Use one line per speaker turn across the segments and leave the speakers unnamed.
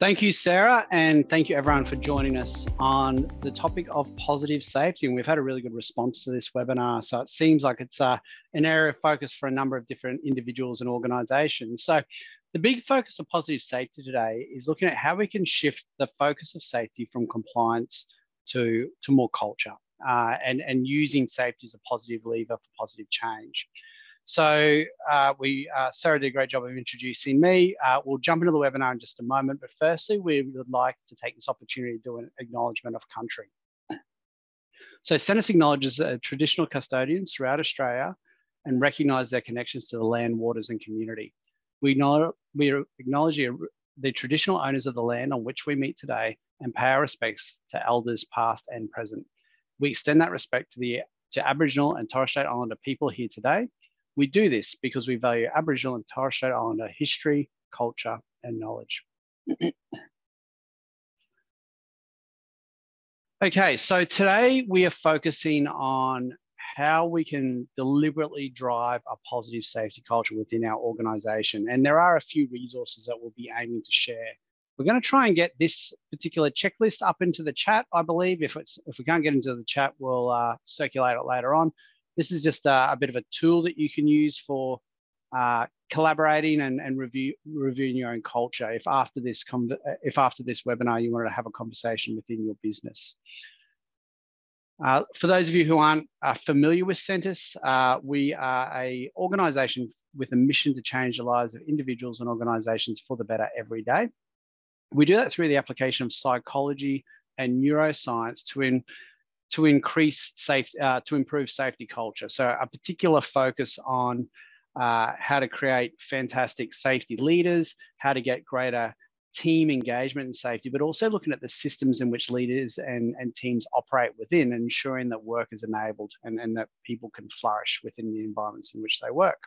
Thank you, Sarah, and thank you everyone for joining us on the topic of positive safety. And we've had a really good response to this webinar. So it seems like it's uh, an area of focus for a number of different individuals and organizations. So the big focus of positive safety today is looking at how we can shift the focus of safety from compliance to, to more culture uh, and, and using safety as a positive lever for positive change. So uh, we, uh, Sarah did a great job of introducing me. Uh, we'll jump into the webinar in just a moment, but firstly, we would like to take this opportunity to do an acknowledgement of country. So Sentis acknowledges traditional custodians throughout Australia and recognise their connections to the land, waters and community. We, know, we acknowledge the traditional owners of the land on which we meet today and pay our respects to elders past and present. We extend that respect to the to Aboriginal and Torres Strait Islander people here today we do this because we value Aboriginal and Torres Strait Islander history, culture, and knowledge. okay, so today we are focusing on how we can deliberately drive a positive safety culture within our organization. And there are a few resources that we'll be aiming to share. We're going to try and get this particular checklist up into the chat, I believe. If, it's, if we can't get into the chat, we'll uh, circulate it later on. This is just a, a bit of a tool that you can use for uh, collaborating and, and review, reviewing your own culture. If after this if after this webinar you wanted to have a conversation within your business. Uh, for those of you who aren't uh, familiar with Sentis, uh, we are a organisation with a mission to change the lives of individuals and organisations for the better every day. We do that through the application of psychology and neuroscience to in, to increase safety, uh, to improve safety culture. So a particular focus on uh, how to create fantastic safety leaders, how to get greater team engagement and safety, but also looking at the systems in which leaders and, and teams operate within, ensuring that work is enabled and, and that people can flourish within the environments in which they work.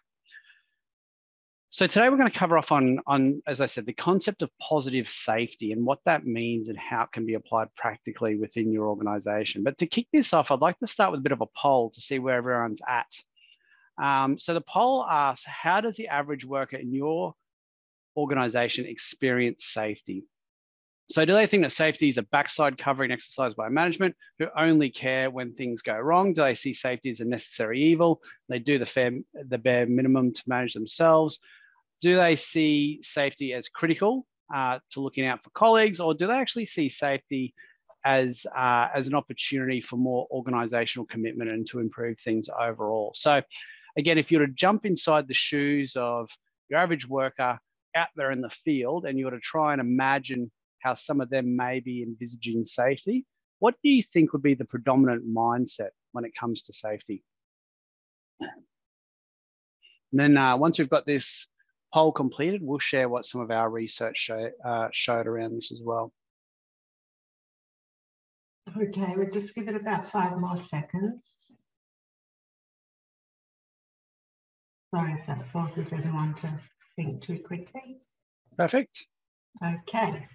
So today we're going to cover off on, on, as I said, the concept of positive safety and what that means and how it can be applied practically within your organization. But to kick this off, I'd like to start with a bit of a poll to see where everyone's at. Um, so the poll asks, how does the average worker in your organization experience safety? So do they think that safety is a backside covering exercise by management who only care when things go wrong? Do they see safety as a necessary evil? They do the fair, the bare minimum to manage themselves do they see safety as critical uh, to looking out for colleagues, or do they actually see safety as, uh, as an opportunity for more organizational commitment and to improve things overall? So, again, if you were to jump inside the shoes of your average worker out there in the field and you were to try and imagine how some of them may be envisaging safety, what do you think would be the predominant mindset when it comes to safety? And then uh, once we've got this poll completed, we'll share what some of our research show, uh, showed around this as well.
Okay, we'll just give it about five more seconds. Sorry if that forces everyone to think too quickly.
Perfect.
Okay.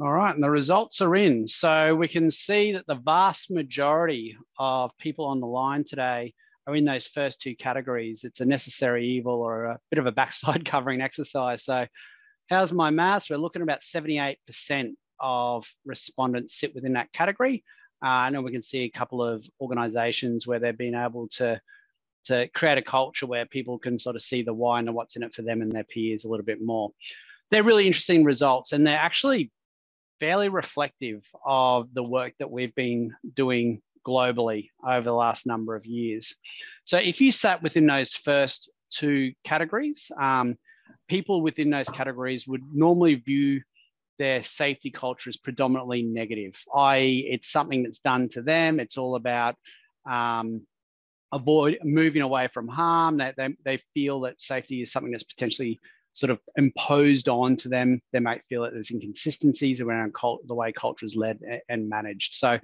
All right, and the results are in. So we can see that the vast majority of people on the line today are in those first two categories. It's a necessary evil or a bit of a backside covering exercise. So how's my maths? We're looking about 78% of respondents sit within that category. Uh, and then we can see a couple of organizations where they've been able to, to create a culture where people can sort of see the why and what's in it for them and their peers a little bit more. They're really interesting results and they're actually fairly reflective of the work that we've been doing globally over the last number of years. So if you sat within those first two categories, um, people within those categories would normally view their safety culture as predominantly negative, i.e., it's something that's done to them. It's all about um, avoid moving away from harm. That they, they feel that safety is something that's potentially sort of imposed on to them. They might feel that there's inconsistencies around cult, the way culture is led and managed. So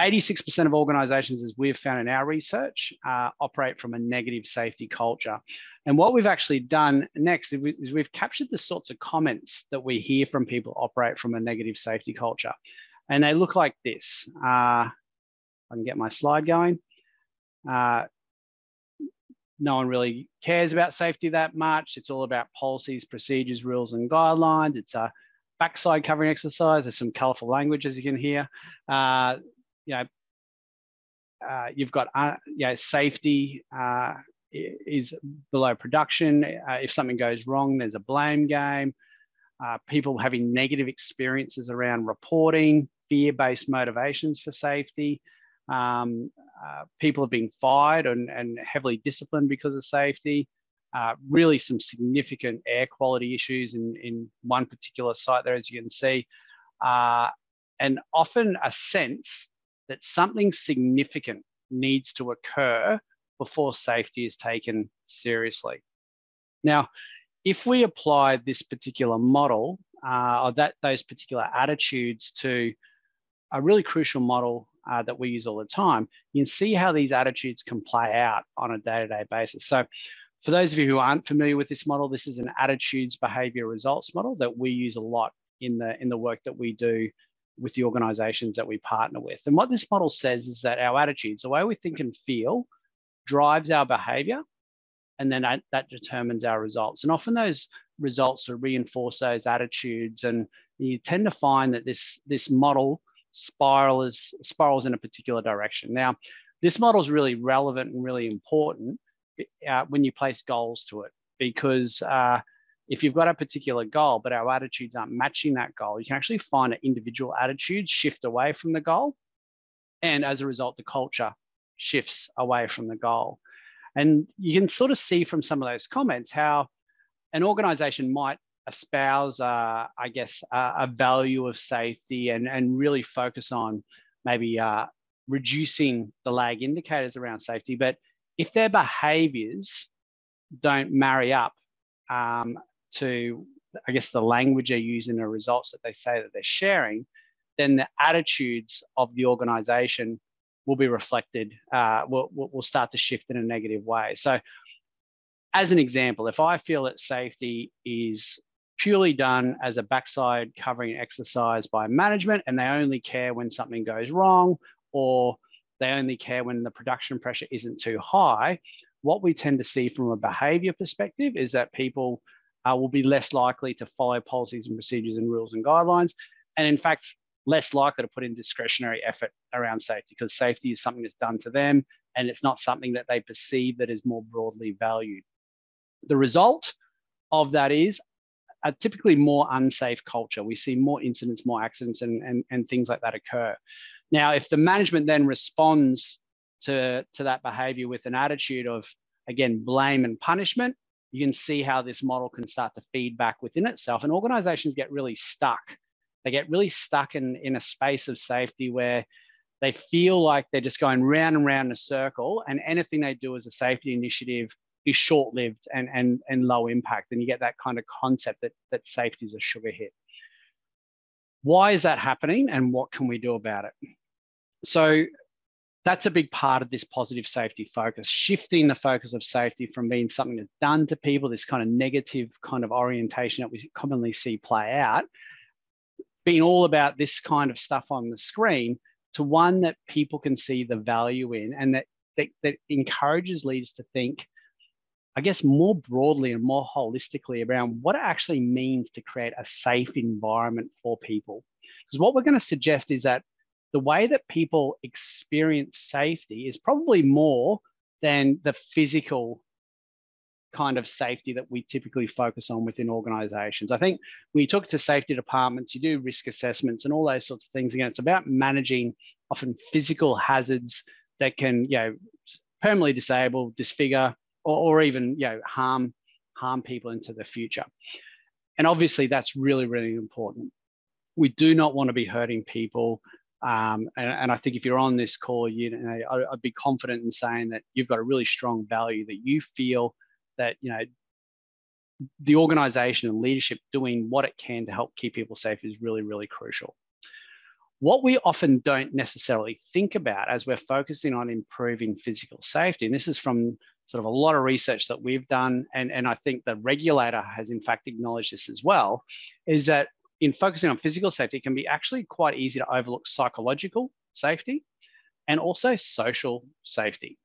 86% of organizations, as we've found in our research, uh, operate from a negative safety culture. And what we've actually done next is we've captured the sorts of comments that we hear from people operate from a negative safety culture. And they look like this. Uh, I can get my slide going. Uh, no one really cares about safety that much. It's all about policies, procedures, rules, and guidelines. It's a backside covering exercise. There's some colorful language, as you can hear. Uh, you know, uh, you've got uh, yeah, safety uh, is below production. Uh, if something goes wrong, there's a blame game. Uh, people having negative experiences around reporting, fear-based motivations for safety. Um, uh, people have been fired and, and, heavily disciplined because of safety. Really some significant air quality issues in, in one particular site there, as you can see. And often a sense that something significant needs to occur before safety is taken seriously. Now, if we apply this particular model uh, or that those particular attitudes to a really crucial model uh, that we use all the time, you can see how these attitudes can play out on a day-to-day basis. So for those of you who aren't familiar with this model, this is an attitudes behavior results model that we use a lot in the, in the work that we do with the organizations that we partner with. And what this model says is that our attitudes, the way we think and feel, drives our behavior, and then that, that determines our results. And often those results will reinforce those attitudes. And you tend to find that this, this model spirals, spirals in a particular direction. Now, this model is really relevant and really important uh, when you place goals to it, because uh, if you've got a particular goal, but our attitudes aren't matching that goal, you can actually find that individual attitudes shift away from the goal. And as a result, the culture shifts away from the goal. And you can sort of see from some of those comments how an organization might espouse, uh, I guess, uh, a value of safety and, and really focus on maybe uh, reducing the lag indicators around safety. But if their behaviors don't marry up um, to, I guess, the language they use in the results that they say that they're sharing, then the attitudes of the organization will be reflected, uh, will, will start to shift in a negative way. So as an example, if I feel that safety is purely done as a backside covering exercise by management and they only care when something goes wrong or they only care when the production pressure isn't too high, what we tend to see from a behavior perspective is that people uh, will be less likely to follow policies and procedures and rules and guidelines. And in fact, less likely to put in discretionary effort around safety because safety is something that's done to them and it's not something that they perceive that is more broadly valued. The result of that is a typically more unsafe culture. We see more incidents, more accidents, and, and, and things like that occur. Now, if the management then responds to, to that behavior with an attitude of, again, blame and punishment, you can see how this model can start to feed back within itself. And organizations get really stuck. They get really stuck in, in a space of safety where they feel like they're just going round and round in a circle, and anything they do as a safety initiative is short-lived and, and, and low impact. And you get that kind of concept that, that safety is a sugar hit. Why is that happening and what can we do about it? So that's a big part of this positive safety focus, shifting the focus of safety from being something that's done to people, this kind of negative kind of orientation that we commonly see play out, being all about this kind of stuff on the screen to one that people can see the value in and that, that, that encourages leaders to think I guess, more broadly and more holistically around what it actually means to create a safe environment for people. Because what we're going to suggest is that the way that people experience safety is probably more than the physical kind of safety that we typically focus on within organizations. I think when you talk to safety departments, you do risk assessments and all those sorts of things. Again, it's about managing often physical hazards that can, you know, permanently disable, disfigure, or, or even you know harm harm people into the future. And obviously that's really, really important. We do not want to be hurting people. Um, and, and, I think if you're on this call, you know, I'd be confident in saying that you've got a really strong value that you feel that, you know, the organization and leadership doing what it can to help keep people safe is really, really crucial. What we often don't necessarily think about as we're focusing on improving physical safety, and this is from sort of a lot of research that we've done, and, and I think the regulator has in fact acknowledged this as well, is that in focusing on physical safety, it can be actually quite easy to overlook psychological safety and also social safety.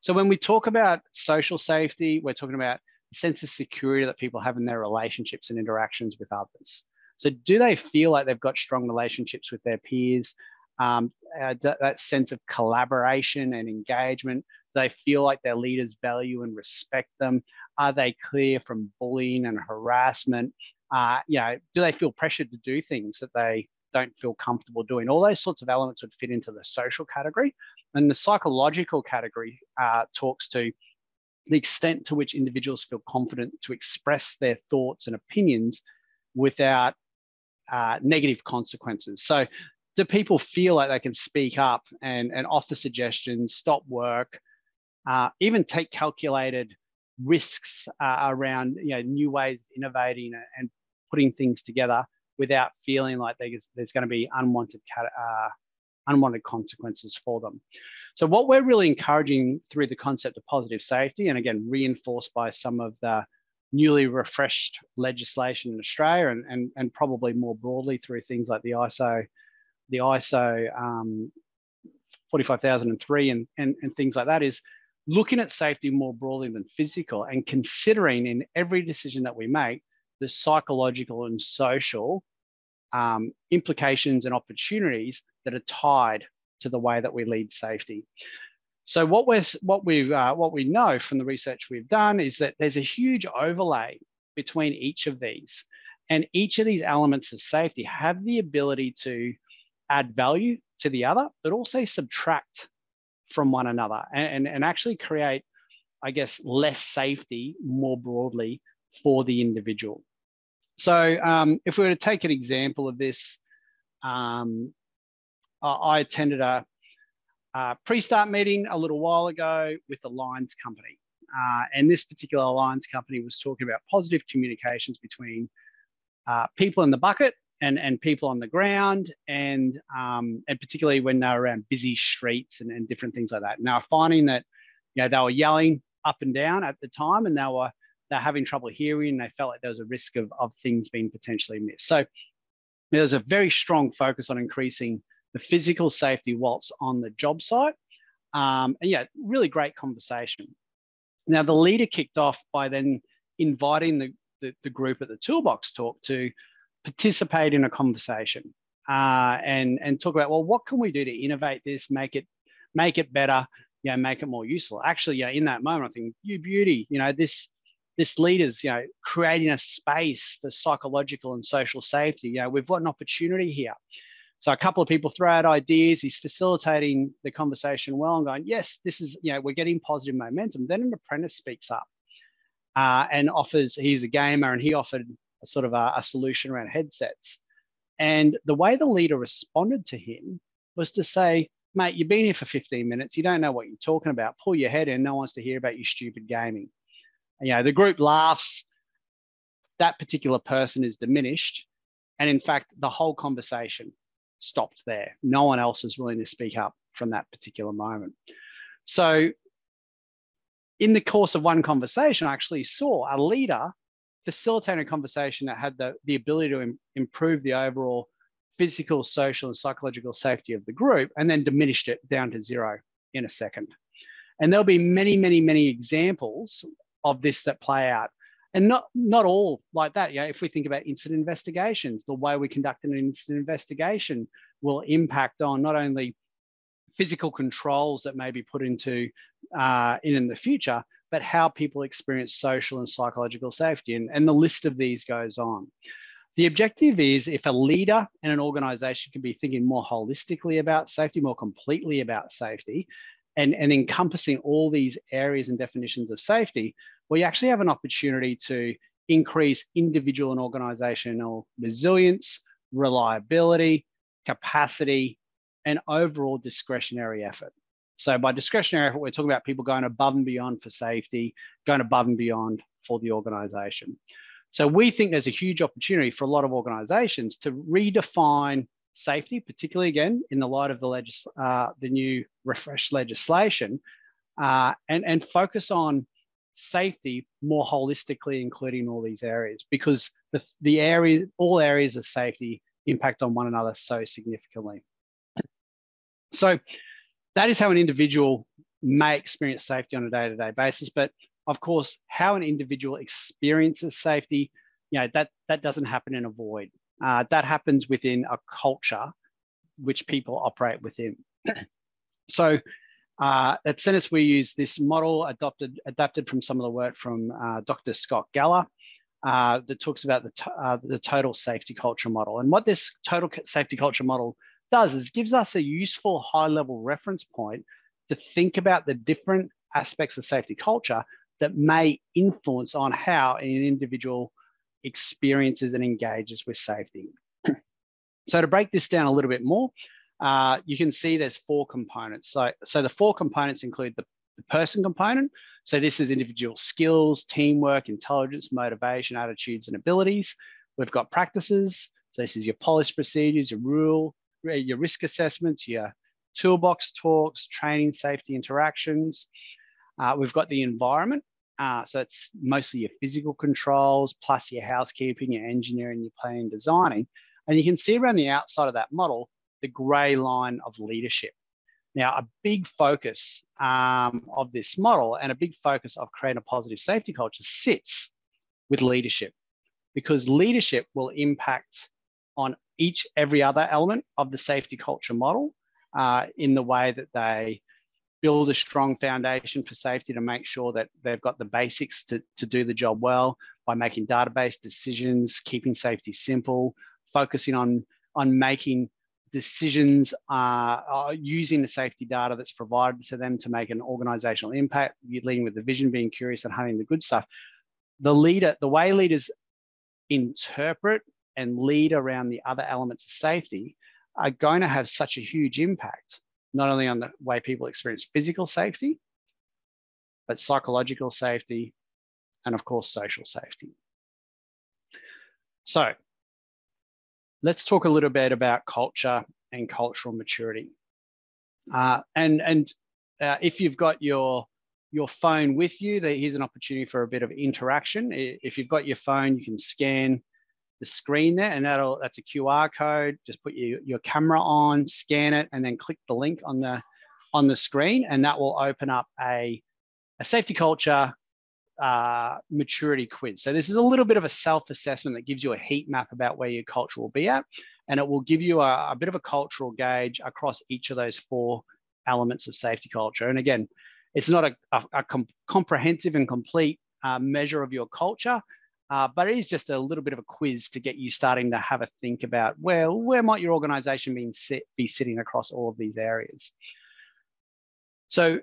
So when we talk about social safety, we're talking about the sense of security that people have in their relationships and interactions with others. So do they feel like they've got strong relationships with their peers? Um, uh, that sense of collaboration and engagement? Do they feel like their leaders value and respect them? Are they clear from bullying and harassment? Uh, you know, do they feel pressured to do things that they don't feel comfortable doing? All those sorts of elements would fit into the social category. And the psychological category uh, talks to the extent to which individuals feel confident to express their thoughts and opinions without uh, negative consequences. So, do people feel like they can speak up and, and offer suggestions, stop work, uh, even take calculated risks uh, around you know, new ways of innovating and putting things together without feeling like there's, there's going to be unwanted, uh, unwanted consequences for them. So what we're really encouraging through the concept of positive safety, and again, reinforced by some of the newly refreshed legislation in Australia and, and, and probably more broadly through things like the ISO, the ISO um, 45003 and, and, and things like that is looking at safety more broadly than physical and considering in every decision that we make the psychological and social um, implications and opportunities that are tied to the way that we lead safety. So what we're what we've uh, what we know from the research we've done is that there's a huge overlay between each of these, and each of these elements of safety have the ability to add value to the other, but also subtract from one another and, and, and actually create, I guess, less safety more broadly for the individual. So um, if we were to take an example of this, um, I attended a, a pre-start meeting a little while ago with a Lions company. Uh, and this particular Lions company was talking about positive communications between uh, people in the bucket and, and people on the ground, and, um, and particularly when they're around busy streets and, and different things like that. Now, finding that you know, they were yelling up and down at the time and they were they're having trouble hearing. They felt like there was a risk of, of things being potentially missed. So there's a very strong focus on increasing the physical safety whilst on the job site. Um, and yeah, really great conversation. Now, the leader kicked off by then inviting the, the, the group at the toolbox talk to participate in a conversation uh, and, and talk about, well, what can we do to innovate this, make it, make it better, you know, make it more useful. Actually, yeah, in that moment, I think, you beauty, you know, this this leader's, you know, creating a space for psychological and social safety. You know, we've got an opportunity here. So a couple of people throw out ideas. He's facilitating the conversation well and going, yes, this is, you know, we're getting positive momentum. Then an apprentice speaks up uh, and offers, he's a gamer and he offered a sort of a, a solution around headsets. And the way the leader responded to him was to say, mate, you've been here for 15 minutes. You don't know what you're talking about. Pull your head in. No one wants to hear about your stupid gaming you know, the group laughs, that particular person is diminished. And in fact, the whole conversation stopped there. No one else is willing to speak up from that particular moment. So, in the course of one conversation, I actually saw a leader facilitate a conversation that had the, the ability to Im- improve the overall physical, social, and psychological safety of the group, and then diminished it down to zero in a second. And there'll be many, many, many examples of this that play out. And not not all like that. Yeah, if we think about incident investigations, the way we conduct an incident investigation will impact on not only physical controls that may be put into uh, in, in the future, but how people experience social and psychological safety. And, and the list of these goes on. The objective is if a leader and an organization can be thinking more holistically about safety, more completely about safety, and, and encompassing all these areas and definitions of safety, we actually have an opportunity to increase individual and organizational resilience, reliability, capacity, and overall discretionary effort. So by discretionary effort, we're talking about people going above and beyond for safety, going above and beyond for the organization. So we think there's a huge opportunity for a lot of organizations to redefine safety, particularly again in the light of the, legis- uh, the new refreshed legislation, uh, and, and focus on safety more holistically, including all these areas, because the, the areas, all areas of safety impact on one another so significantly. So that is how an individual may experience safety on a day-to-day basis, but of course, how an individual experiences safety, you know, that, that doesn't happen in a void. Uh, that happens within a culture which people operate within. so uh, at Sentis, we use this model adopted, adapted from some of the work from uh, Dr. Scott Geller uh, that talks about the, uh, the total safety culture model. And what this total safety culture model does is gives us a useful high level reference point to think about the different aspects of safety culture that may influence on how an individual experiences and engages with safety. so to break this down a little bit more, uh, you can see there's four components. So, so the four components include the, the person component. So this is individual skills, teamwork, intelligence, motivation, attitudes, and abilities. We've got practices. So this is your policy procedures, your rule, your risk assessments, your toolbox talks, training, safety interactions. Uh, we've got the environment. Uh, so it's mostly your physical controls, plus your housekeeping, your engineering, your planning, designing. And you can see around the outside of that model, the gray line of leadership. Now, a big focus um, of this model and a big focus of creating a positive safety culture sits with leadership because leadership will impact on each, every other element of the safety culture model uh, in the way that they build a strong foundation for safety to make sure that they've got the basics to, to do the job well by making database decisions, keeping safety simple, focusing on, on making decisions uh, uh, using the safety data that's provided to them to make an organizational impact, leading with the vision, being curious and hunting the good stuff. The leader, the way leaders interpret and lead around the other elements of safety are going to have such a huge impact, not only on the way people experience physical safety, but psychological safety, and of course, social safety. So let's talk a little bit about culture and cultural maturity. Uh, and and uh, if you've got your your phone with you, here's an opportunity for a bit of interaction. If you've got your phone, you can scan the screen there, and that'll that's a QR code. Just put your, your camera on, scan it, and then click the link on the on the screen, and that will open up a a safety culture uh, maturity quiz. So this is a little bit of a self-assessment that gives you a heat map about where your culture will be at, and it will give you a, a bit of a cultural gauge across each of those four elements of safety culture. And again, it's not a, a, a com comprehensive and complete uh, measure of your culture, uh, but it is just a little bit of a quiz to get you starting to have a think about well, where might your organization be, sit, be sitting across all of these areas. So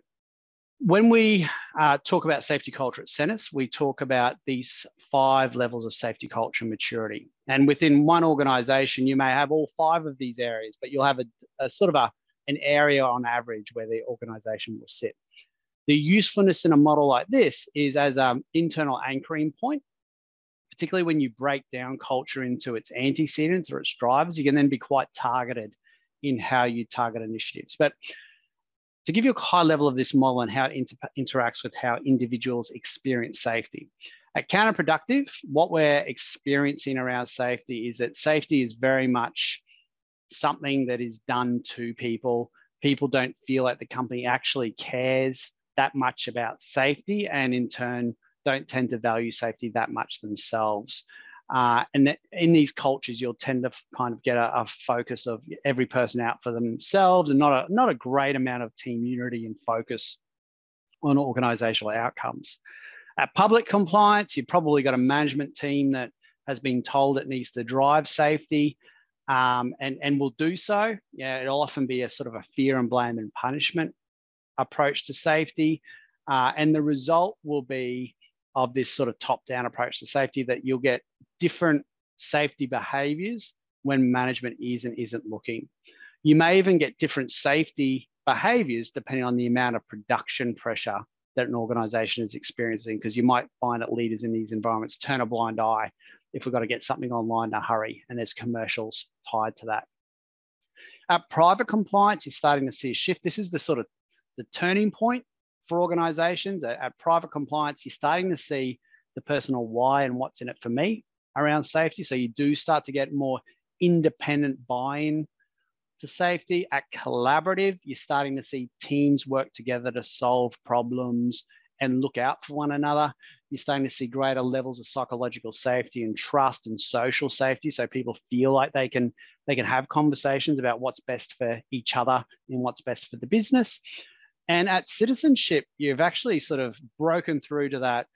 when we uh, talk about safety culture at Sentis, we talk about these five levels of safety culture maturity. And within one organization, you may have all five of these areas, but you'll have a, a sort of a, an area on average where the organization will sit. The usefulness in a model like this is as an internal anchoring point, particularly when you break down culture into its antecedents or its drivers, you can then be quite targeted in how you target initiatives. But to give you a high level of this model and how it inter interacts with how individuals experience safety. At Counterproductive, what we're experiencing around safety is that safety is very much something that is done to people. People don't feel like the company actually cares that much about safety and in turn don't tend to value safety that much themselves. Uh, and in these cultures, you'll tend to kind of get a, a, focus of every person out for themselves and not a, not a great amount of team unity and focus on organizational outcomes. At public compliance, you've probably got a management team that has been told it needs to drive safety um, and, and will do so. Yeah, it'll often be a sort of a fear and blame and punishment approach to safety. Uh, and the result will be of this sort of top down approach to safety that you'll get different safety behaviors when management is and isn't looking. You may even get different safety behaviors depending on the amount of production pressure that an organization is experiencing, because you might find that leaders in these environments turn a blind eye if we've got to get something online in a hurry, and there's commercials tied to that. At private compliance, you're starting to see a shift. This is the sort of the turning point for organizations. At, at private compliance, you're starting to see the personal why and what's in it for me around safety. So you do start to get more independent buy-in to safety. At collaborative, you're starting to see teams work together to solve problems and look out for one another. You're starting to see greater levels of psychological safety and trust and social safety. So people feel like they can they can have conversations about what's best for each other and what's best for the business. And at citizenship, you've actually sort of broken through to that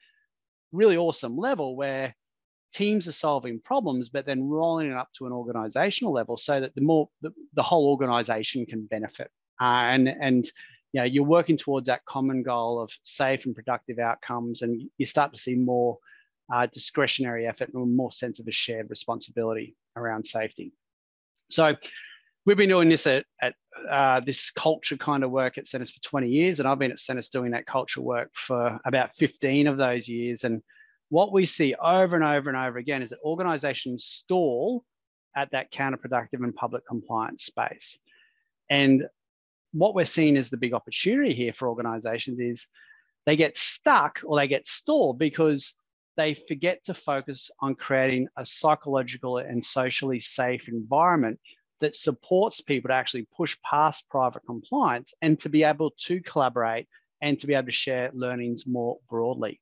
really awesome level where teams are solving problems, but then rolling it up to an organizational level so that the more the, the whole organization can benefit. Uh, and and you know, you're working towards that common goal of safe and productive outcomes, and you start to see more uh, discretionary effort and more sense of a shared responsibility around safety. So we've been doing this at, at uh, this culture kind of work at Sentis for 20 years, and I've been at Sentis doing that culture work for about 15 of those years. And what we see over and over and over again is that organizations stall at that counterproductive and public compliance space. And what we're seeing as the big opportunity here for organizations is they get stuck or they get stalled because they forget to focus on creating a psychological and socially safe environment that supports people to actually push past private compliance and to be able to collaborate and to be able to share learnings more broadly.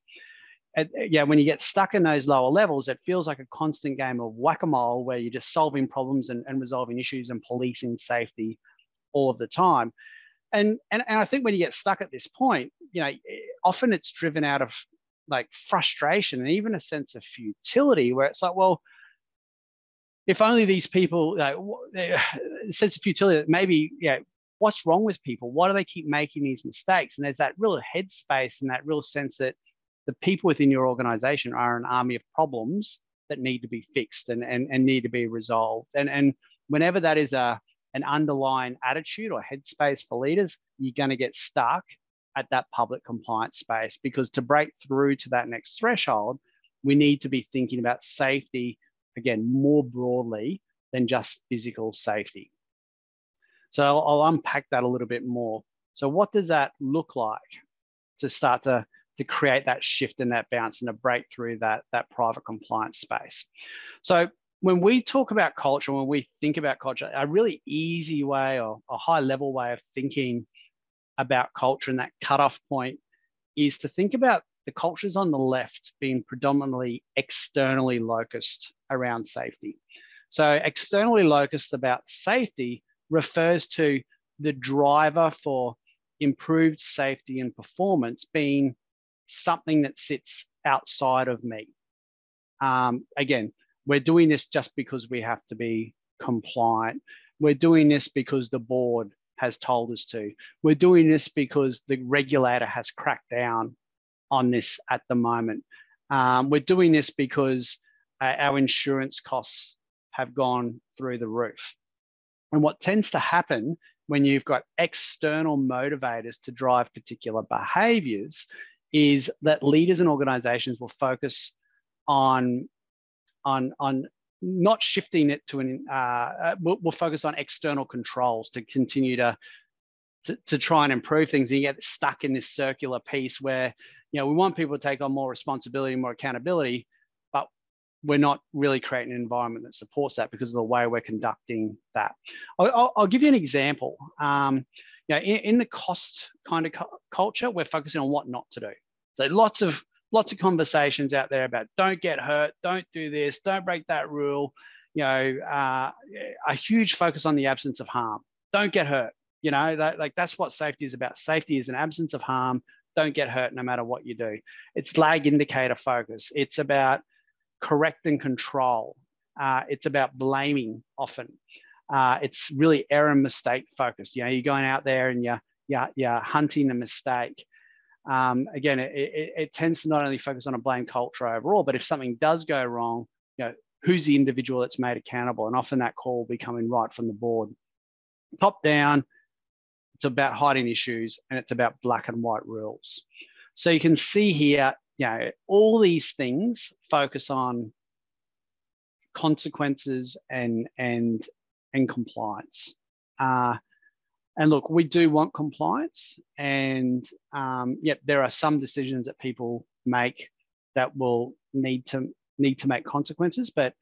And, uh, yeah, when you get stuck in those lower levels, it feels like a constant game of whack-a-mole where you're just solving problems and, and resolving issues and policing safety all of the time. And, and, and I think when you get stuck at this point, you know, eh, often it's driven out of like frustration and even a sense of futility where it's like, well, if only these people, like, sense of futility that maybe, yeah, what's wrong with people? Why do they keep making these mistakes? And there's that real headspace and that real sense that the people within your organization are an army of problems that need to be fixed and, and, and need to be resolved. And, and whenever that is a, an underlying attitude or headspace for leaders, you're going to get stuck at that public compliance space because to break through to that next threshold, we need to be thinking about safety again, more broadly than just physical safety. So I'll, I'll unpack that a little bit more. So what does that look like to start to, to create that shift and that bounce and to break through that, that private compliance space? So when we talk about culture, when we think about culture, a really easy way or a high level way of thinking about culture and that cutoff point is to think about the cultures on the left being predominantly externally locused around safety. So, externally locused about safety refers to the driver for improved safety and performance being something that sits outside of me. Um, again, we're doing this just because we have to be compliant. We're doing this because the board has told us to. We're doing this because the regulator has cracked down on this at the moment. Um, we're doing this because uh, our insurance costs have gone through the roof. And what tends to happen when you've got external motivators to drive particular behaviors is that leaders and organizations will focus on, on, on not shifting it to an, uh, uh we'll, we'll, focus on external controls to continue to, to, to try and improve things. And you get stuck in this circular piece where you know, we want people to take on more responsibility, more accountability, but we're not really creating an environment that supports that because of the way we're conducting that. I'll, I'll give you an example. Um, you know, in, in, the cost kind of culture, we're focusing on what not to do. So lots of lots of conversations out there about don't get hurt, don't do this, don't break that rule. You know, uh, a huge focus on the absence of harm. Don't get hurt. You know, that, like that's what safety is about. Safety is an absence of harm don't get hurt no matter what you do. It's lag indicator focus. It's about correct and control. Uh, it's about blaming often. Uh, it's really error and mistake focused. You know, you're going out there and you're, you're, you're hunting a mistake. Um, again, it, it, it, tends to not only focus on a blame culture overall, but if something does go wrong, you know, who's the individual that's made accountable? And often that call will be coming right from the board. Top down, it's about hiding issues and it's about black and white rules. So you can see here, you know, all these things focus on consequences and and and compliance. Uh, and look, we do want compliance, and um, yep, there are some decisions that people make that will need to need to make consequences. But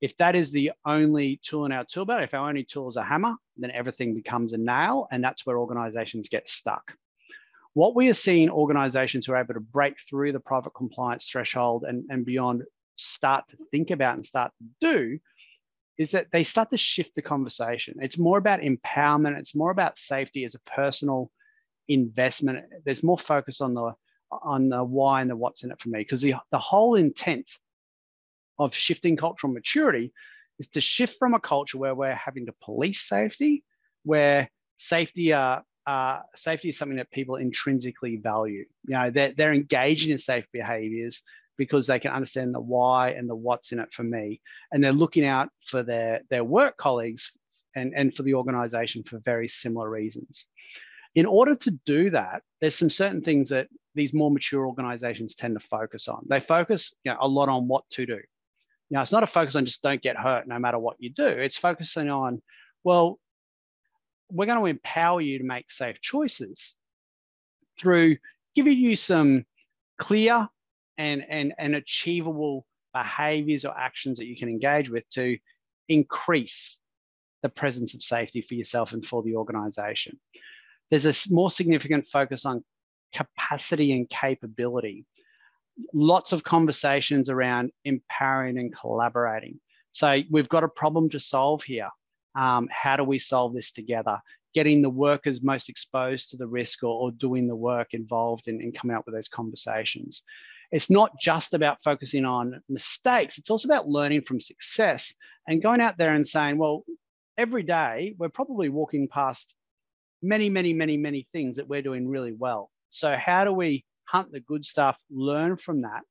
If that is the only tool in our tool belt, if our only tool is a hammer, then everything becomes a nail, and that's where organizations get stuck. What we are seeing organizations who are able to break through the private compliance threshold and, and beyond start to think about and start to do is that they start to shift the conversation. It's more about empowerment, it's more about safety as a personal investment. There's more focus on the on the why and the what's in it for me because the, the whole intent of shifting cultural maturity is to shift from a culture where we're having to police safety, where safety uh, uh, safety is something that people intrinsically value. You know, they're, they're engaging in safe behaviors because they can understand the why and the what's in it for me. And they're looking out for their, their work colleagues and, and for the organization for very similar reasons. In order to do that, there's some certain things that these more mature organizations tend to focus on. They focus you know, a lot on what to do. You know, it's not a focus on just don't get hurt no matter what you do. It's focusing on, well, we're going to empower you to make safe choices through giving you some clear and, and, and achievable behaviors or actions that you can engage with to increase the presence of safety for yourself and for the organization. There's a more significant focus on capacity and capability. Lots of conversations around empowering and collaborating. So we've got a problem to solve here. Um, how do we solve this together? Getting the workers most exposed to the risk or, or doing the work involved in, in coming up with those conversations. It's not just about focusing on mistakes, it's also about learning from success and going out there and saying, well, every day we're probably walking past many, many, many, many things that we're doing really well. So, how do we hunt the good stuff, learn from that,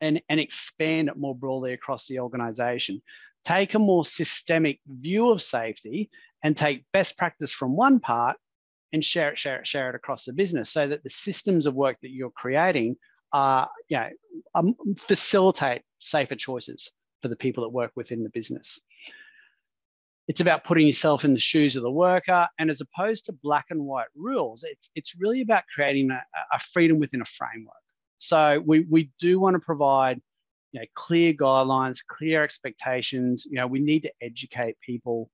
and, and expand it more broadly across the organization? Take a more systemic view of safety and take best practice from one part and share it, share it, share it across the business so that the systems of work that you're creating are, you know, um, facilitate safer choices for the people that work within the business. It's about putting yourself in the shoes of the worker, and as opposed to black and white rules, it's it's really about creating a, a freedom within a framework. So we we do want to provide you know, clear guidelines, clear expectations. You know, we need to educate people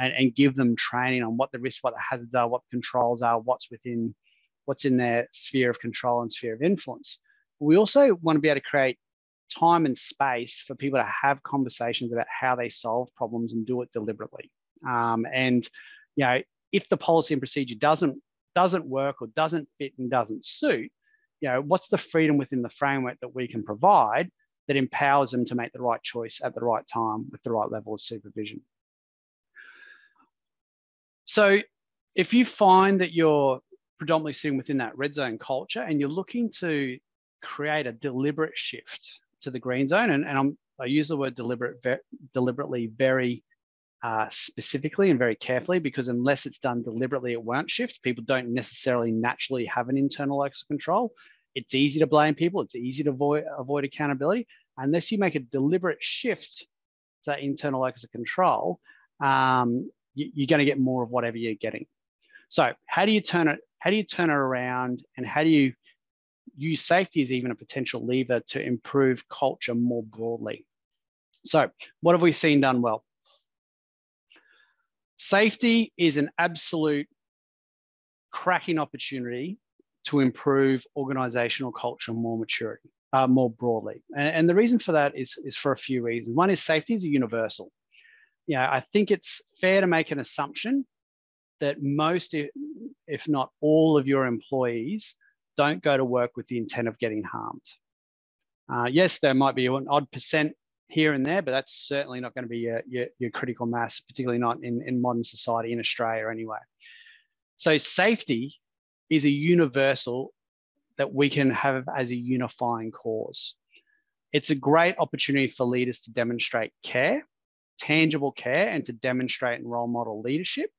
and, and give them training on what the risks, what the hazards are, what controls are, what's within what's in their sphere of control and sphere of influence. We also want to be able to create time and space for people to have conversations about how they solve problems and do it deliberately. Um, and you know, if the policy and procedure doesn't doesn't work or doesn't fit and doesn't suit, you know, what's the freedom within the framework that we can provide that empowers them to make the right choice at the right time with the right level of supervision. So if you find that you're predominantly sitting within that red zone culture and you're looking to create a deliberate shift to the green zone, and, and I'm, I use the word deliberate, deliberately very uh, specifically and very carefully because unless it's done deliberately, it won't shift. People don't necessarily naturally have an internal locus of control. It's easy to blame people. It's easy to avoid, avoid accountability. Unless you make a deliberate shift to that internal locus of control, um, you, you're going to get more of whatever you're getting. So how do you turn it? How do you turn it around, and how do you use safety as even a potential lever to improve culture more broadly? So what have we seen done well? Safety is an absolute cracking opportunity to improve organizational culture more maturity, uh, more broadly. And, and, the reason for that is, is for a few reasons. One is safety is a universal. Yeah, I think it's fair to make an assumption that most, if not all of your employees don't go to work with the intent of getting harmed. Uh, yes, there might be an odd percent here and there, but that's certainly not going to be your, your, your critical mass, particularly not in, in modern society in Australia anyway. So safety is a universal that we can have as a unifying cause. It's a great opportunity for leaders to demonstrate care, tangible care, and to demonstrate and role model leadership.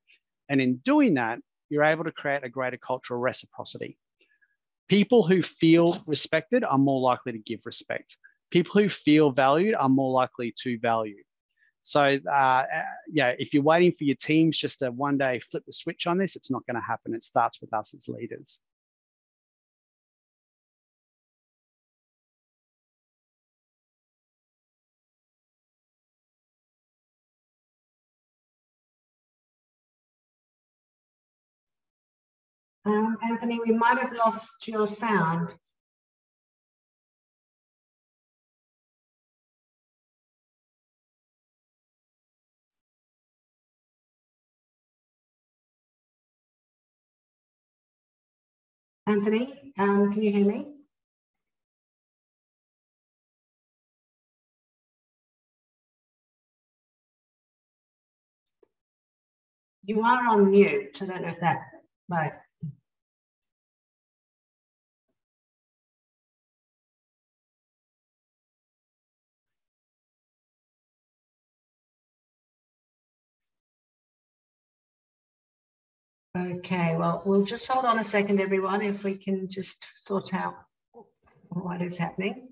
And in doing that, you're able to create a greater cultural reciprocity. People who feel respected are more likely to give respect. People who feel valued are more likely to value. So, uh, yeah, if you're waiting for your teams just to one day flip the switch on this, it's not going to happen. It starts with us as leaders.
Anthony, we might have lost your sound. Anthony, um, can you hear me? You are on mute. I don't know if that, right. Okay, well, we'll just hold on a second, everyone, if we can just sort out what is happening.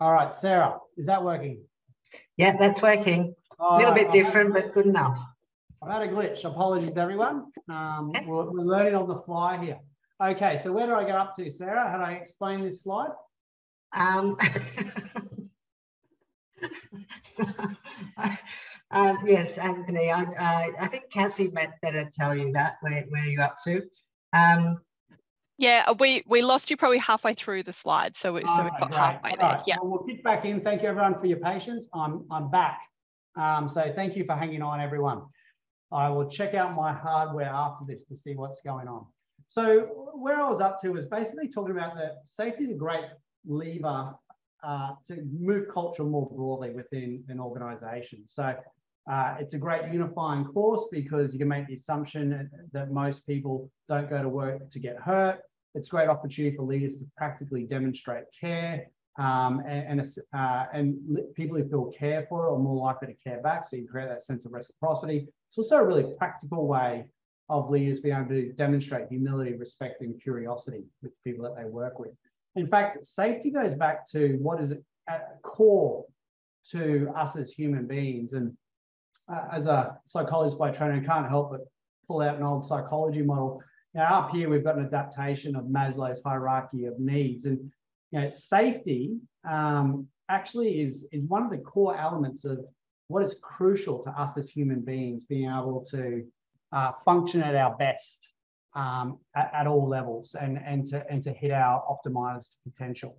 All right, Sarah, is that working?
Yeah, that's working. A little bit different, but good enough.
I've had a glitch. Apologies, everyone. Um, we're, we're learning on the fly here. Okay, so where do I get up to, Sarah? How do I explain this slide?
Um, uh, yes, Anthony, I, I, I, think Cassie might better tell you that, where, where you're up to. Um,
yeah, uh, we we lost you probably halfway through the slide, so we so we got great. halfway there. Right. Yeah,
well, we'll kick back in. Thank you everyone for your patience. I'm I'm back. Um, so thank you for hanging on, everyone. I will check out my hardware after this to see what's going on. So where I was up to was basically talking about that safety is a great lever uh, to move culture more broadly within an organization. So uh, it's a great unifying course because you can make the assumption that most people don't go to work to get hurt. It's a great opportunity for leaders to practically demonstrate care um, and, and, uh, and, people who feel cared for are more likely to care back. So you create that sense of reciprocity. It's also a really practical way of leaders being able to demonstrate humility, respect, and curiosity with people that they work with. In fact, safety goes back to what is at core to us as human beings. And uh, as a psychologist by training, I can't help but pull out an old psychology model. Now, up here, we've got an adaptation of Maslow's hierarchy of needs. And you know, safety um, actually is, is one of the core elements of what is crucial to us as human beings, being able to uh, function at our best um, at, at, all levels and, and, to, and to hit our optimized potential.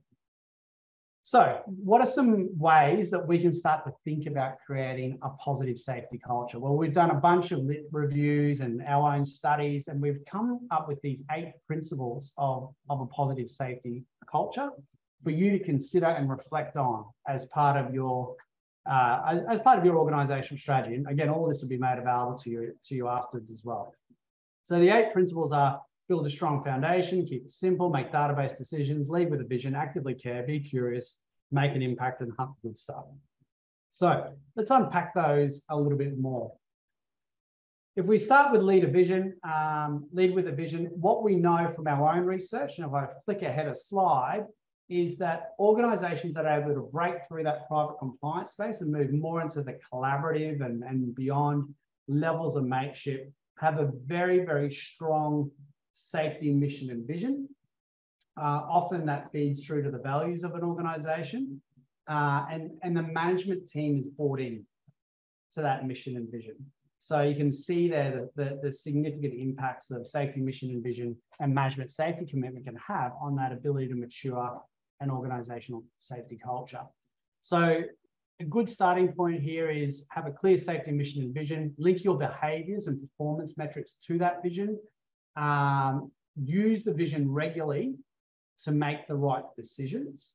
So, what are some ways that we can start to think about creating a positive safety culture? Well, we've done a bunch of lit reviews and our own studies, and we've come up with these eight principles of, of a positive safety culture for you to consider and reflect on as part of your uh, as, as, part of your organizational strategy. And again, all this will be made available to you to you afterwards as well. So the eight principles are build a strong foundation, keep it simple, make database decisions, lead with a vision, actively care, be curious, make an impact, and hunt good stuff. So let's unpack those a little bit more. If we start with lead a vision, um, lead with a vision, what we know from our own research, and if I flick ahead a slide, is that organizations that are able to break through that private compliance space and move more into the collaborative and, and beyond levels of mateship have a very, very strong safety mission and vision. Uh, often that feeds through to the values of an organization. Uh, and, and the management team is bought in to that mission and vision. So you can see there the, the, the, significant impacts of safety, mission, and vision and management safety commitment can have on that ability to mature and organizational safety culture. So a good starting point here is have a clear safety mission and vision, link your behaviors and performance metrics to that vision, um, use the vision regularly to make the right decisions,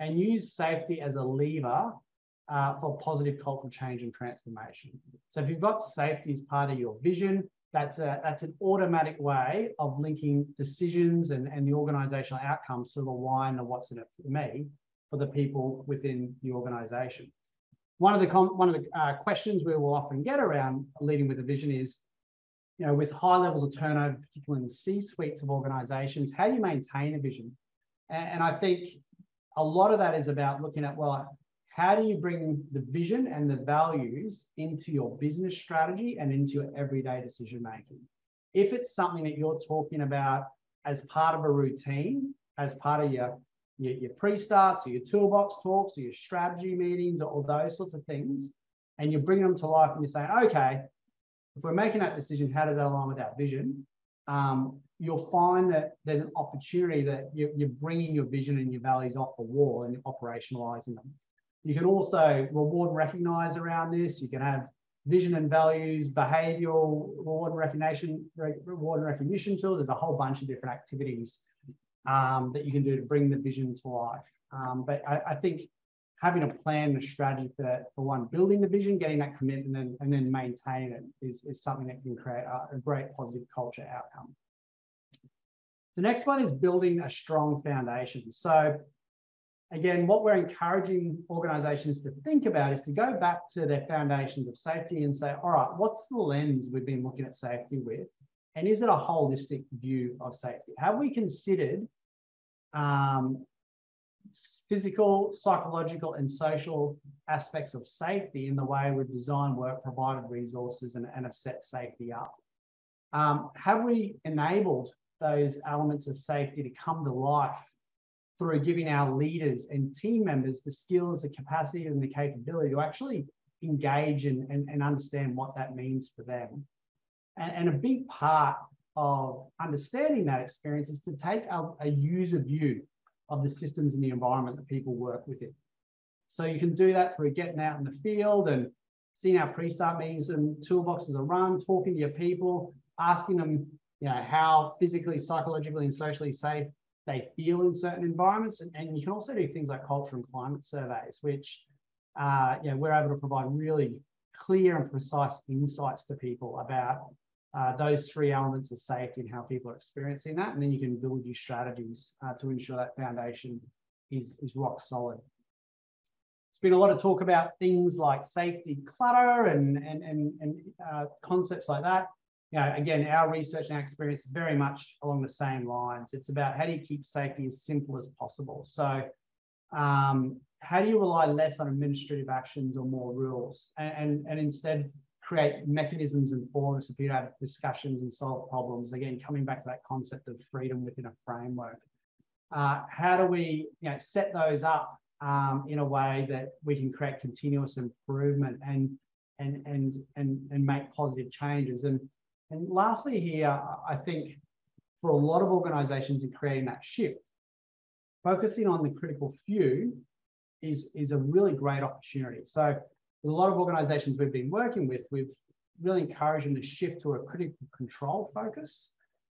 and use safety as a lever uh, for positive cultural change and transformation. So if you've got safety as part of your vision, that's, a, that's an automatic way of linking decisions and, and the organizational outcomes to the why and the what's in it for me, for the people within the organization. One of the, one of the uh, questions we will often get around leading with a vision is, you know, with high levels of turnover, particularly in the C-suites of organizations, how do you maintain a vision? And, and I think a lot of that is about looking at, well, how do you bring the vision and the values into your business strategy and into your everyday decision making? If it's something that you're talking about as part of a routine, as part of your your, your pre-starts, or your toolbox talks, or your strategy meetings, or all those sorts of things, and you're bringing them to life and you're saying, okay, if we're making that decision, how does that align with our vision? Um, you'll find that there's an opportunity that you're, you're bringing your vision and your values off the wall and you're operationalizing them. You can also reward and recognize around this. You can have vision and values, behavioral reward and recognition, reward and recognition tools. There's a whole bunch of different activities um, that you can do to bring the vision to life. Um, but I, I, think having a plan and a strategy for, for one, building the vision, getting that commitment and, and then maintain it is, is something that can create a, a great positive culture outcome. The next one is building a strong foundation. So again, what we're encouraging organizations to think about is to go back to their foundations of safety and say, all right, what's the lens we've been looking at safety with? And is it a holistic view of safety? Have we considered um, physical, psychological, and social aspects of safety in the way we've designed work, provided resources, and, and have set safety up? Um, have we enabled those elements of safety to come to life through giving our leaders and team members the skills, the capacity, and the capability to actually engage and, and, and understand what that means for them. And, and, a big part of understanding that experience is to take a, a user view of the systems and the environment that people work within. So you can do that through getting out in the field and seeing our pre-start meetings and toolboxes are run, talking to your people, asking them, you know, how physically, psychologically, and socially safe they feel in certain environments. And, and you can also do things like culture and climate surveys, which uh, you know, we're able to provide really clear and precise insights to people about uh, those three elements of safety and how people are experiencing that. And then you can build your strategies uh, to ensure that foundation is, is rock solid. There's been a lot of talk about things like safety clutter and, and, and, and uh, concepts like that you know, again, our research and our experience very much along the same lines. It's about how do you keep safety as simple as possible. So um, how do you rely less on administrative actions or more rules and, and, and instead create mechanisms and forums for people to have discussions and solve problems. Again, coming back to that concept of freedom within a framework. Uh, how do we you know, set those up um, in a way that we can create continuous improvement and, and, and, and, and make positive changes? And and lastly here, I think for a lot of organizations in creating that shift, focusing on the critical few is, is a really great opportunity. So with a lot of organizations we've been working with, we've really encouraged them to shift to a critical control focus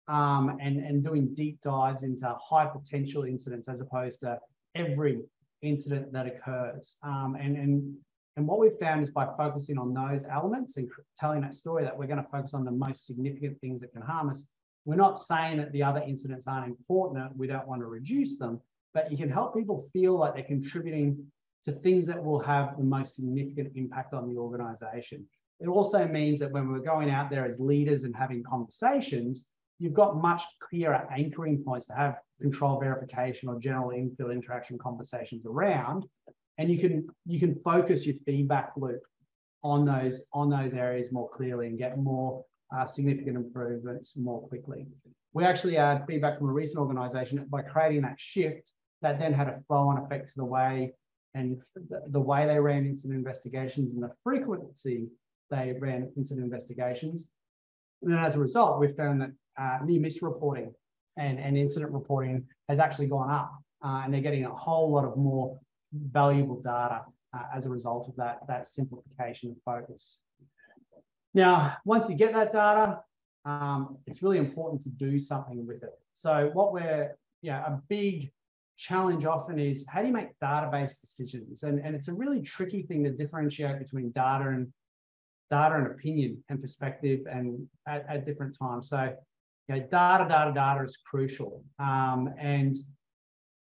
um, and, and doing deep dives into high potential incidents as opposed to every incident that occurs. Um, and, and and what we've found is by focusing on those elements and telling that story that we're going to focus on the most significant things that can harm us. We're not saying that the other incidents aren't important. We don't want to reduce them, but you can help people feel like they're contributing to things that will have the most significant impact on the organization. It also means that when we're going out there as leaders and having conversations, you've got much clearer anchoring points to have control verification or general infield interaction conversations around and you can you can focus your feedback loop on those on those areas more clearly and get more uh, significant improvements more quickly. We actually had feedback from a recent organization by creating that shift that then had a flow-on effect to the way and the, the way they ran incident investigations and the frequency they ran incident investigations. And then as a result, we've found that uh, near miss reporting and, and incident reporting has actually gone up uh, and they're getting a whole lot of more valuable data uh, as a result of that, that simplification of focus. Now, once you get that data, um, it's really important to do something with it. So what we're, yeah, a big challenge often is how do you make database decisions? And, and it's a really tricky thing to differentiate between data and data and opinion and perspective and at, at different times. So you know, data, data, data is crucial. Um, and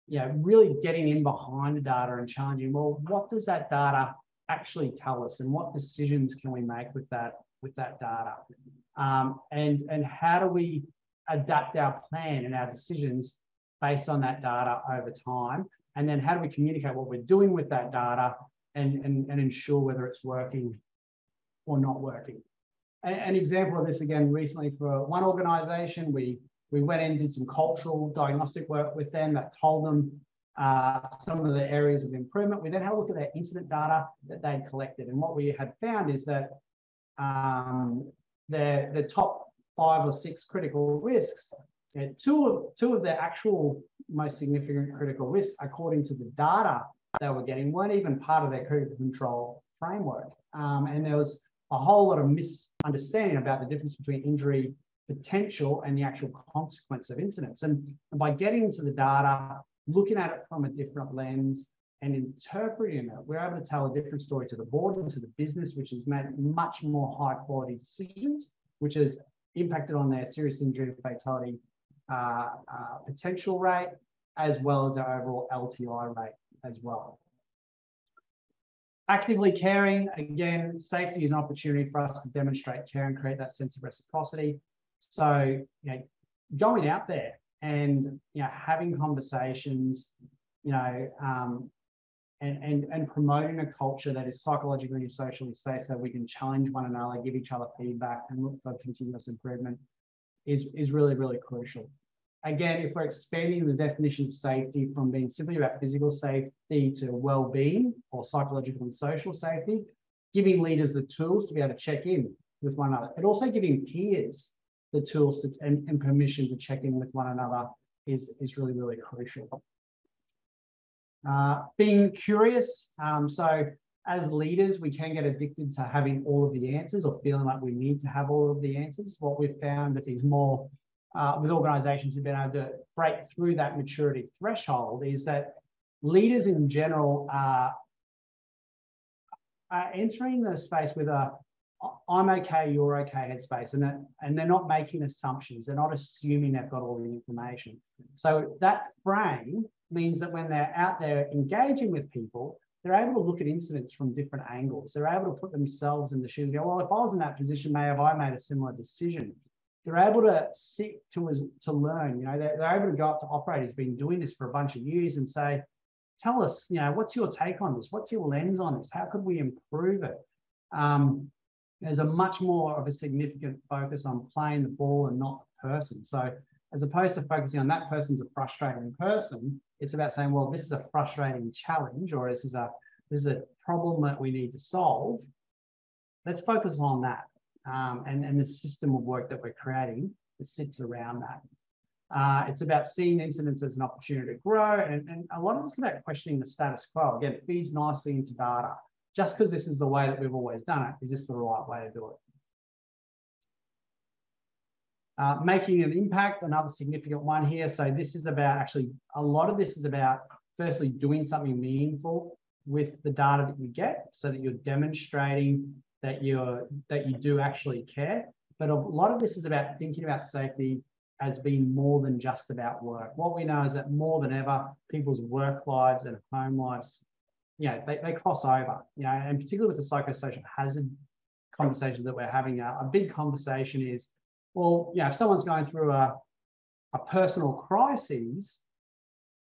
you know, really getting in behind the data and challenging, well, what does that data actually tell us and what decisions can we make with that, with that data? Um, and, and how do we adapt our plan and our decisions based on that data over time? And then how do we communicate what we're doing with that data and, and, and ensure whether it's working or not working? An, example of this again recently for one organization, we we went in, did some cultural diagnostic work with them that told them uh, some of the areas of improvement. We then had a look at their incident data that they'd collected. And what we had found is that um, the, the top five or six critical risks, you two, of, two of the actual most significant critical risks, according to the data they were getting, weren't even part of their critical control framework. Um, and there was a whole lot of misunderstanding about the difference between injury potential and the actual consequence of incidents. And, and by getting into the data, looking at it from a different lens, and interpreting it, we're able to tell a different story to the board and to the business, which has made much more high quality decisions, which has impacted on their serious injury and fatality uh, uh, potential rate, as well as our overall LTI rate as well. Actively caring, again, safety is an opportunity for us to demonstrate care and create that sense of reciprocity. So, you know, going out there and you know having conversations, you know, um, and, and, and promoting a culture that is psychologically and socially safe so we can challenge one another, give each other feedback and look for continuous improvement is, is really, really crucial. Again, if we're expanding the definition of safety from being simply about physical safety to well-being or psychological and social safety, giving leaders the tools to be able to check in with one another, and also giving peers the tools to, and, and permission to check in with one another is, is really, really crucial. Uh, being curious. Um, so as leaders, we can get addicted to having all of the answers or feeling like we need to have all of the answers. What we've found with these more, uh, with organizations who've been able to break through that maturity threshold is that leaders in general are, are entering the space with a I'm okay, you're okay headspace. And, that, and they're not making assumptions. They're not assuming they've got all the information. So that frame means that when they're out there engaging with people, they're able to look at incidents from different angles. They're able to put themselves in the shoes and go, well, if I was in that position, may have I made a similar decision? They're able to sit to, to learn. You know, they're, they're able to go up to operators, been doing this for a bunch of years and say, tell us, you know, what's your take on this? What's your lens on this? How could we improve it? Um, there's a much more of a significant focus on playing the ball and not the person. So as opposed to focusing on that person's a frustrating person, it's about saying, well, this is a frustrating challenge, or this is a this is a problem that we need to solve. Let's focus on that um, and, and the system of work that we're creating that sits around that. Uh, it's about seeing incidents as an opportunity to grow, and, and a lot of this is about questioning the status quo. Again, it feeds nicely into data. Just because this is the way that we've always done it, is this the right way to do it? Uh, making an impact, another significant one here. So this is about actually, a lot of this is about firstly doing something meaningful with the data that you get so that you're demonstrating that you're that you do actually care. But a lot of this is about thinking about safety as being more than just about work. What we know is that more than ever, people's work lives and home lives, you know, they, they cross over, you know, and particularly with the psychosocial hazard conversations that we're having, a, big conversation is well, you know, if someone's going through a, a personal crisis,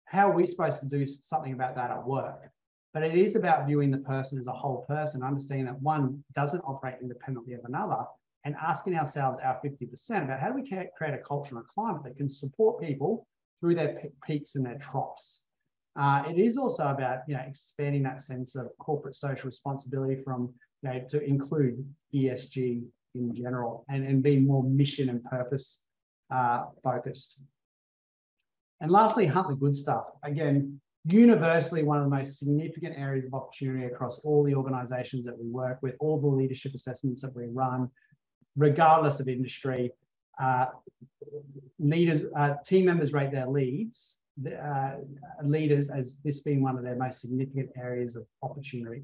how are we supposed to do something about that at work? But it is about viewing the person as a whole person, understanding that one doesn't operate independently of another, and asking ourselves our 50% about how do we create a culture and a climate that can support people through their peaks and their troughs. Uh, it is also about you know expanding that sense of corporate social responsibility from you know to include ESG in general and, and being more mission and purpose uh, focused. And lastly, hunt the good stuff. Again, universally one of the most significant areas of opportunity across all the organizations that we work with, all the leadership assessments that we run, regardless of industry. Uh, leaders, uh, team members rate their leads, uh, leaders as this being one of their most significant areas of opportunity.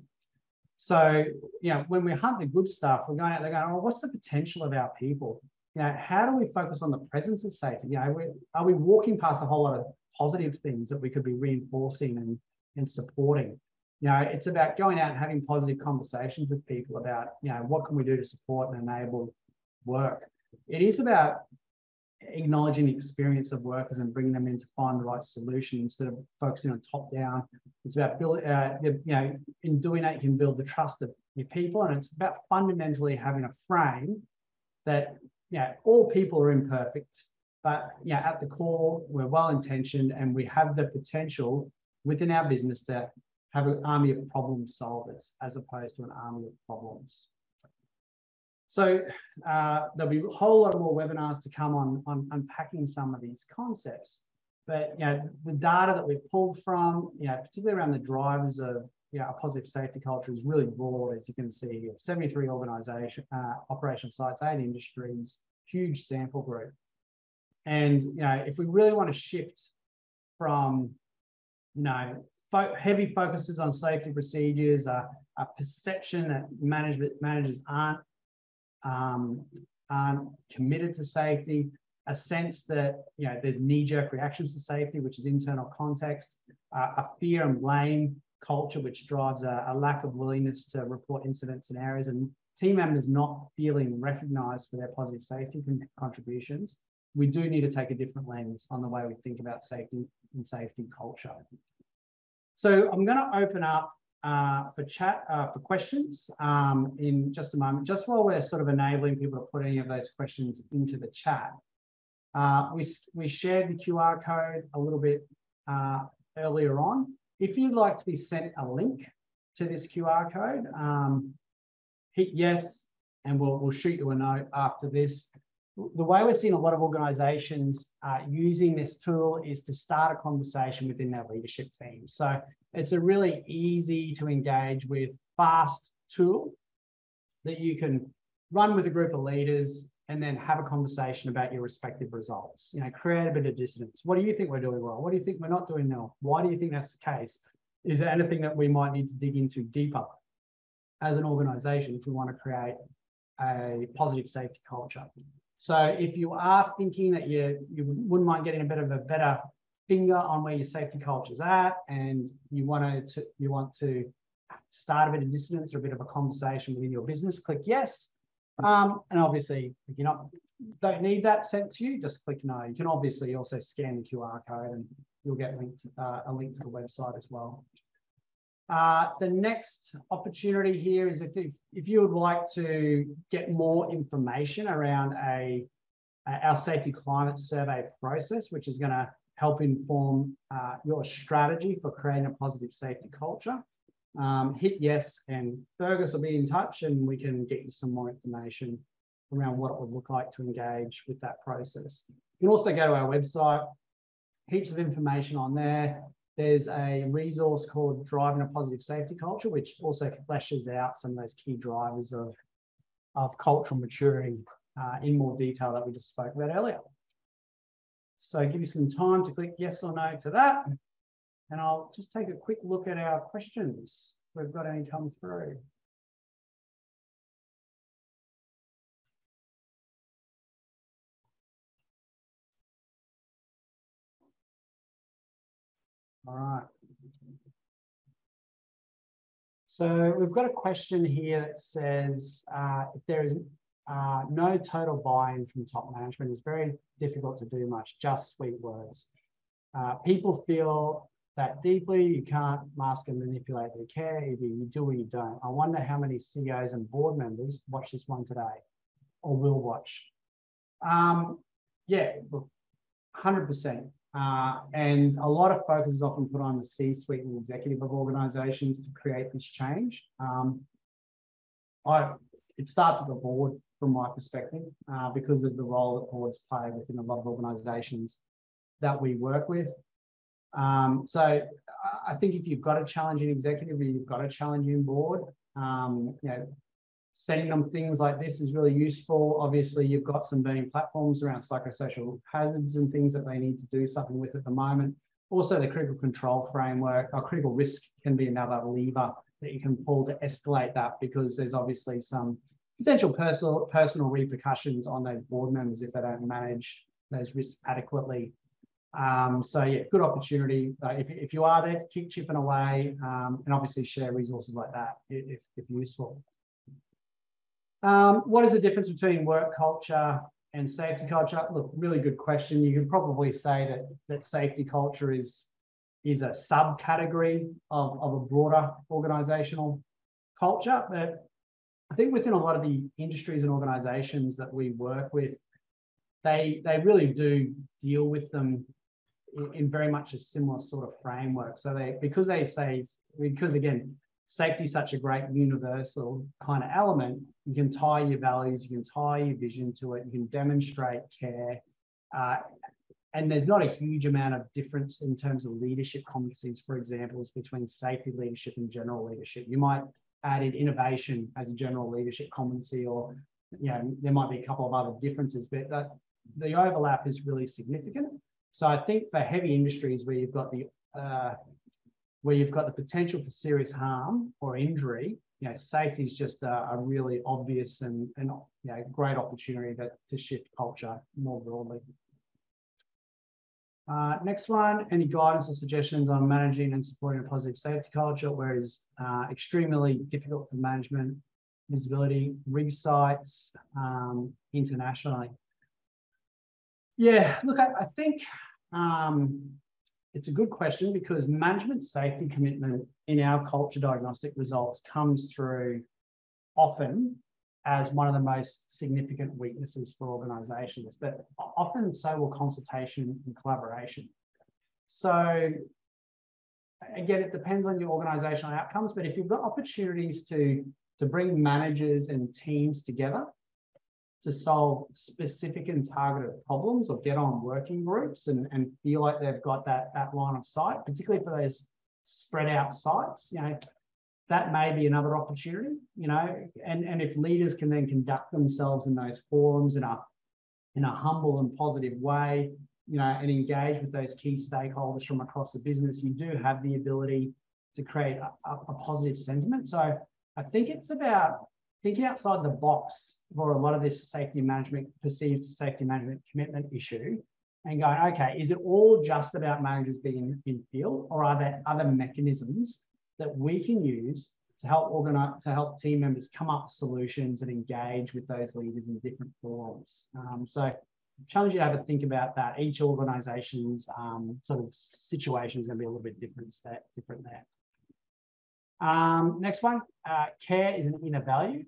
So, you know, when we hunt the good stuff, we're going out there going, oh, what's the potential of our people? You know, how do we focus on the presence of safety? You know, are we walking past a whole lot of positive things that we could be reinforcing and, and supporting? You know, it's about going out and having positive conversations with people about, you know, what can we do to support and enable work? It is about acknowledging the experience of workers and bringing them in to find the right solution instead of focusing on top down. It's about building, uh, you know, in doing that, you can build the trust of your people. And it's about fundamentally having a frame that, you know, all people are imperfect, but, you know, at the core, we're well intentioned and we have the potential within our business to have an army of problem solvers as opposed to an army of problems. So uh, there'll be a whole lot more webinars to come on, on unpacking some of these concepts. But you know, the data that we've pulled from, you know, particularly around the drivers of you know, a positive safety culture is really broad, as you can see, 73 organization, uh, operational sites, eight industries, huge sample group. And you know, if we really want to shift from, you know, fo heavy focuses on safety procedures, uh, a perception that management managers aren't um, aren't committed to safety, a sense that you know there's knee-jerk reactions to safety, which is internal context, uh, a fear and blame culture, which drives a, a, lack of willingness to report incidents and errors, and team members not feeling recognised for their positive safety con contributions. We do need to take a different lens on the way we think about safety and safety culture. So I'm going to open up uh, for chat, uh, for questions um, in just a moment. Just while we're sort of enabling people to put any of those questions into the chat, uh, we, we shared the QR code a little bit uh, earlier on. If you'd like to be sent a link to this QR code, um, hit yes, and we'll, we'll shoot you a note after this. The way we're seeing a lot of organizations uh, using this tool is to start a conversation within their leadership team. So it's a really easy to engage with, fast tool that you can run with a group of leaders and then have a conversation about your respective results. You know, create a bit of dissonance. What do you think we're doing well? What do you think we're not doing well? Why do you think that's the case? Is there anything that we might need to dig into deeper as an organization if we want to create a positive safety culture? So if you are thinking that you, you wouldn't mind getting a bit of a better finger on where your safety culture is at and you want to you want to start a bit of dissonance or a bit of a conversation within your business, click yes. Um, and obviously, if you not don't need that sent to you, just click no. You can obviously also scan the QR code and you'll get linked, uh, a link to the website as well. Uh, the next opportunity here is if, if, if, you would like to get more information around a, a our safety climate survey process, which is going to help inform uh, your strategy for creating a positive safety culture. Um, hit yes, and Fergus will be in touch and we can get you some more information around what it would look like to engage with that process. You can also go to our website, heaps of information on there. There's a resource called Driving a Positive Safety Culture, which also fleshes out some of those key drivers of, of cultural maturity uh, in more detail that we just spoke about earlier. So give you some time to click yes or no to that. And I'll just take a quick look at our questions. If we've got any come through. All right. So we've got a question here that says, uh, if there is uh, no total buy-in from top management, it's very difficult to do much, just sweet words. Uh, people feel that deeply, you can't mask and manipulate their care, either you do or you don't. I wonder how many CEOs and board members watch this one today or will watch. Um, yeah, 100%. Uh, and a lot of focus is often put on the C-suite and executive of organizations to create this change. Um, I, it starts at the board from my perspective uh, because of the role that boards play within a lot of organizations that we work with. Um, so I think if you've got a challenging executive or you've got a challenging board, um, you know, sending them things like this is really useful. Obviously, you've got some burning platforms around psychosocial hazards and things that they need to do something with at the moment. Also, the critical control framework or critical risk can be another lever that you can pull to escalate that because there's obviously some potential personal personal repercussions on those board members if they don't manage those risks adequately. Um, so yeah, good opportunity. Uh, if, if you are there, keep chipping away um, and obviously share resources like that if, if useful. Um, what is the difference between work culture and safety culture? Look, really good question. You could probably say that, that safety culture is, is a subcategory of, of a broader organizational culture. But I think within a lot of the industries and organizations that we work with, they, they really do deal with them in, in very much a similar sort of framework. So they, because they say, because again, safety is such a great universal kind of element, you can tie your values, you can tie your vision to it, you can demonstrate care. Uh, and there's not a huge amount of difference in terms of leadership competencies, for example, between safety leadership and general leadership. You might add in innovation as a general leadership competency, or you know, there might be a couple of other differences, but that, the overlap is really significant. So I think for heavy industries where you've got the uh, where you've got the potential for serious harm or injury, you know, safety is just a, a really obvious and, and you know, great opportunity to shift culture more broadly. Uh, next one, any guidance or suggestions on managing and supporting a positive safety culture where is uh, extremely difficult for management, visibility, rig sites um, internationally? Yeah, look, I, I think um, it's a good question because management safety commitment in our culture diagnostic results comes through often as one of the most significant weaknesses for organizations, but often so will consultation and collaboration. So again, it depends on your organizational outcomes, but if you've got opportunities to, to bring managers and teams together to solve specific and targeted problems or get on working groups and, and feel like they've got that, that line of sight, particularly for those spread out sites, you know, that may be another opportunity, you know, and, and if leaders can then conduct themselves in those forums in a, in a humble and positive way, you know, and engage with those key stakeholders from across the business, you do have the ability to create a, a, a positive sentiment. So I think it's about thinking outside the box for a lot of this safety management, perceived safety management commitment issue and going, okay, is it all just about managers being in field or are there other mechanisms that we can use to help organize, to help team members come up with solutions and engage with those leaders in different forums. Um, so I challenge you to have a think about that. Each organization's um, sort of situation is going to be a little bit different, different there. Um, next one, uh, care is an inner value.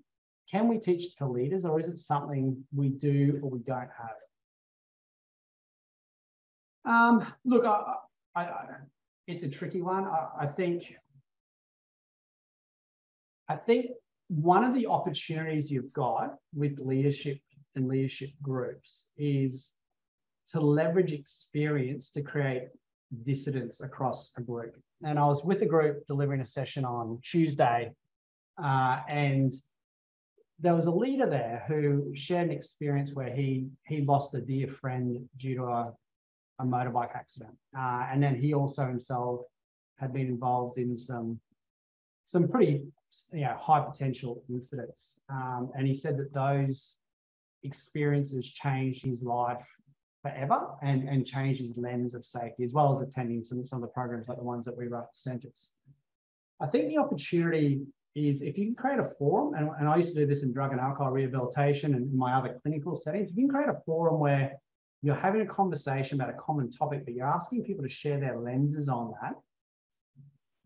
Can we teach to leaders or is it something we do or we don't have? Um, look, I, I, I, it's a tricky one. I, think I think one of the opportunities you've got with leadership and leadership groups is to leverage experience to create dissidence across a group. And I was with a group delivering a session on Tuesday, uh, and there was a leader there who shared an experience where he he lost a dear friend due to a, a motorbike accident, uh, and then he also himself had been involved in some some pretty you know high potential incidents, um, and he said that those experiences changed his life forever and, and changed his lens of safety, as well as attending some, some of the programs like the ones that we run at Sentis. I think the opportunity is if you can create a forum, and, and I used to do this in drug and alcohol rehabilitation and my other clinical settings, if you can create a forum where you're having a conversation about a common topic, but you're asking people to share their lenses on that,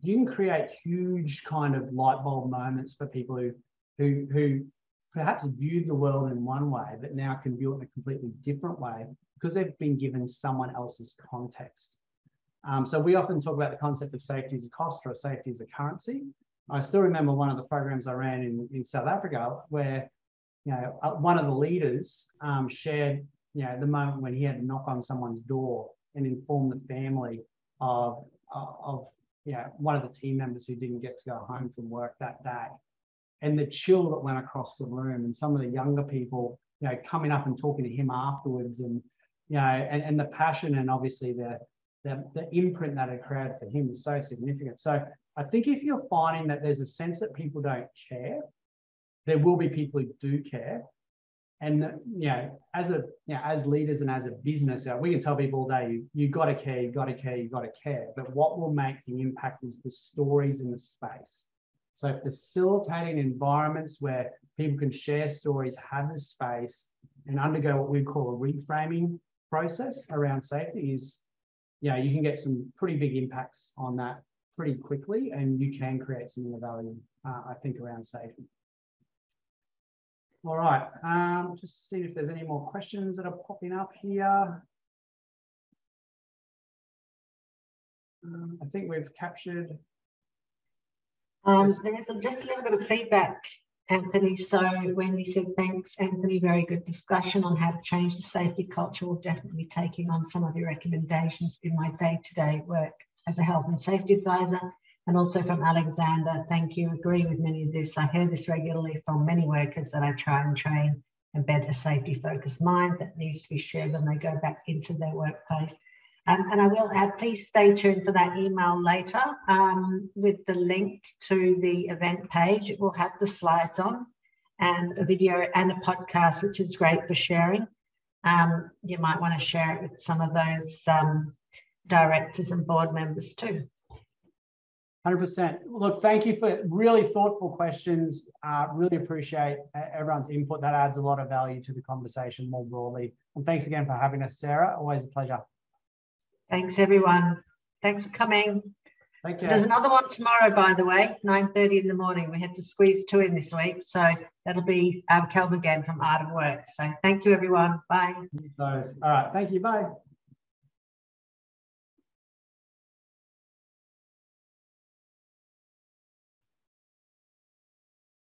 you can create huge kind of light bulb moments for people who who who perhaps viewed the world in one way, but now can view it in a completely different way because they've been given someone else's context. Um, so we often talk about the concept of safety as a cost or safety as a currency. I still remember one of the programs I ran in, in South Africa where, you know, uh, one of the leaders um, shared, you know, the moment when he had to knock on someone's door and inform the family of, of, you know, one of the team members who didn't get to go home from work that day. And the chill that went across the room and some of the younger people, you know, coming up and talking to him afterwards and, you know, and, and the passion and obviously the, the, the imprint that it created for him is so significant. So I think if you're finding that there's a sense that people don't care, there will be people who do care. And you know, as a know, as leaders and as a business, we can tell people all day, you, you got to care, you got to care, you got to care. But what will make the impact is the stories in the space. So facilitating environments where people can share stories, have the space, and undergo what we call a reframing process around safety is, you know, you can get some pretty big impacts on that pretty quickly and you can create some inner value, uh, I think, around safety. All right, um, just see if there's any more questions that are popping up here. I think we've captured.
Um, there is just a little bit of feedback, Anthony. So Wendy said, thanks, Anthony. Very good discussion on how to change the safety culture. We'll definitely taking on some of your recommendations in my day-to-day -day work as a health and safety advisor. And also from Alexander, thank you. Agree with many of this. I hear this regularly from many workers that I try and train embed a safety focused mind that needs to be shared when they go back into their workplace. Um, and I will add, please stay tuned for that email later um, with the link to the event page. It will have the slides on and a video and a podcast, which is great for sharing. Um, you might want to share it with some of those um, directors and board members too.
100%. Look, thank you for really thoughtful questions. Uh, really appreciate everyone's input. That adds a lot of value to the conversation more broadly. And thanks again for having us, Sarah. Always a pleasure.
Thanks, everyone. Thanks for coming.
Thank you.
There's another one tomorrow, by the way, 9.30 in the morning. We had to squeeze two in this week. So that'll be um, Kelvin again from Art of Work. So thank you, everyone. Bye.
All right. Thank you. Bye.